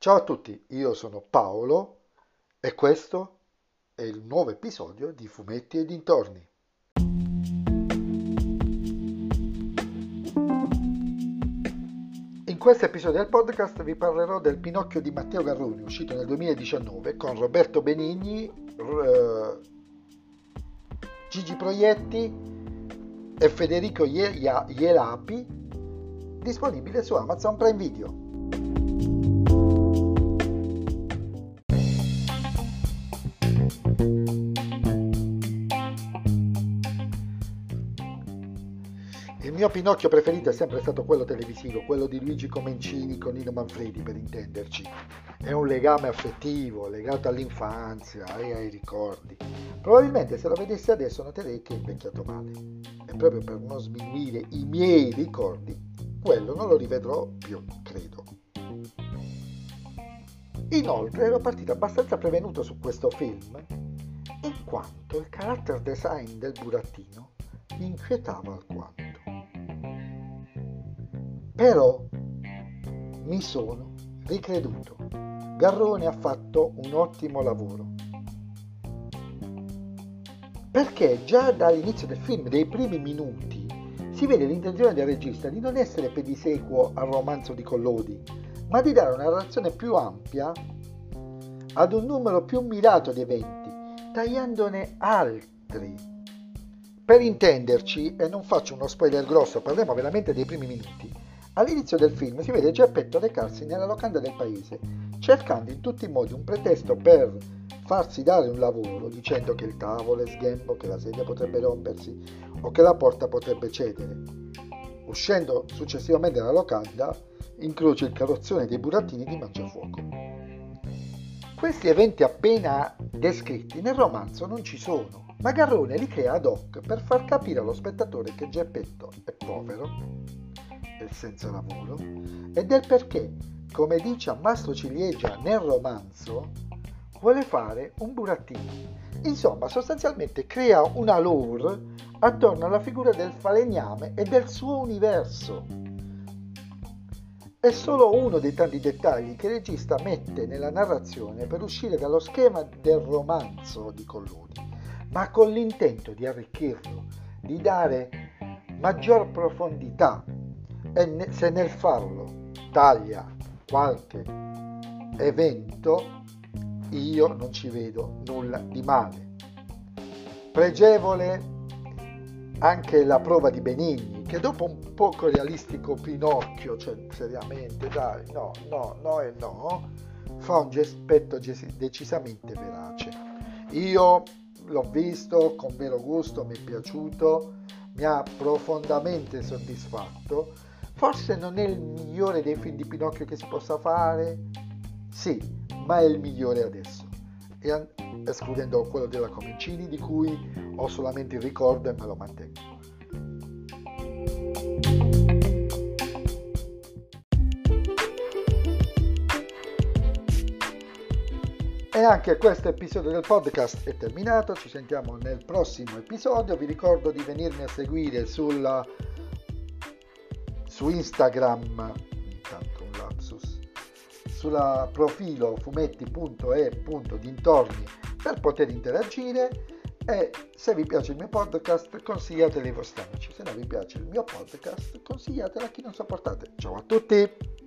Ciao a tutti, io sono Paolo e questo è il nuovo episodio di Fumetti e dintorni. In questo episodio del podcast vi parlerò del Pinocchio di Matteo Garroni, uscito nel 2019 con Roberto Benigni, Gigi Proietti e Federico Ielapi, disponibile su Amazon Prime Video. Il mio Pinocchio preferito è sempre stato quello televisivo, quello di Luigi Comencini con Nino Manfredi per intenderci. È un legame affettivo, legato all'infanzia e ai ricordi. Probabilmente se lo vedessi adesso noterei che è invecchiato male. E proprio per non sminuire i miei ricordi, quello non lo rivedrò più, credo. Inoltre ero partito abbastanza prevenuto su questo film, in quanto il character design del burattino mi inquietava alquanto. Però mi sono ricreduto. Garrone ha fatto un ottimo lavoro. Perché già dall'inizio del film, dei primi minuti, si vede l'intenzione del regista di non essere pedisequo al romanzo di Collodi, ma di dare una narrazione più ampia ad un numero più mirato di eventi, tagliandone altri. Per intenderci, e non faccio uno spoiler grosso, parliamo veramente dei primi minuti, All'inizio del film si vede Geppetto recarsi nella locanda del paese, cercando in tutti i modi un pretesto per farsi dare un lavoro, dicendo che il tavolo è sghembo, che la sedia potrebbe rompersi o che la porta potrebbe cedere. Uscendo successivamente dalla locanda, incrocia il carrozzone dei burattini di Mangiafuoco. Questi eventi appena descritti nel romanzo non ci sono, ma Garrone li crea ad hoc per far capire allo spettatore che Geppetto è povero del senza lavoro e del perché, come dice Mastro Ciliegia nel romanzo, vuole fare un burattino. Insomma, sostanzialmente crea una lore attorno alla figura del falegname e del suo universo. È solo uno dei tanti dettagli che il regista mette nella narrazione per uscire dallo schema del romanzo di Collodi, ma con l'intento di arricchirlo, di dare maggior profondità e se nel farlo taglia qualche evento, io non ci vedo nulla di male. Pregevole anche la prova di Benigni, che dopo un poco realistico Pinocchio, cioè seriamente, dai, no, no, no e no, fa un aspetto decisamente verace. Io l'ho visto con vero gusto, mi è piaciuto, mi ha profondamente soddisfatto Forse non è il migliore dei film di Pinocchio che si possa fare, sì, ma è il migliore adesso. E escludendo quello della Comencini di cui ho solamente il ricordo e me lo mantengo. E anche questo episodio del podcast è terminato, ci sentiamo nel prossimo episodio, vi ricordo di venirmi a seguire sulla su Instagram, intanto un lapsus, sul profilo fumetti.e.dintorni per poter interagire e se vi piace il mio podcast consigliatelo ai vostri amici, se non vi piace il mio podcast consigliatelo a chi non sopportate. Ciao a tutti!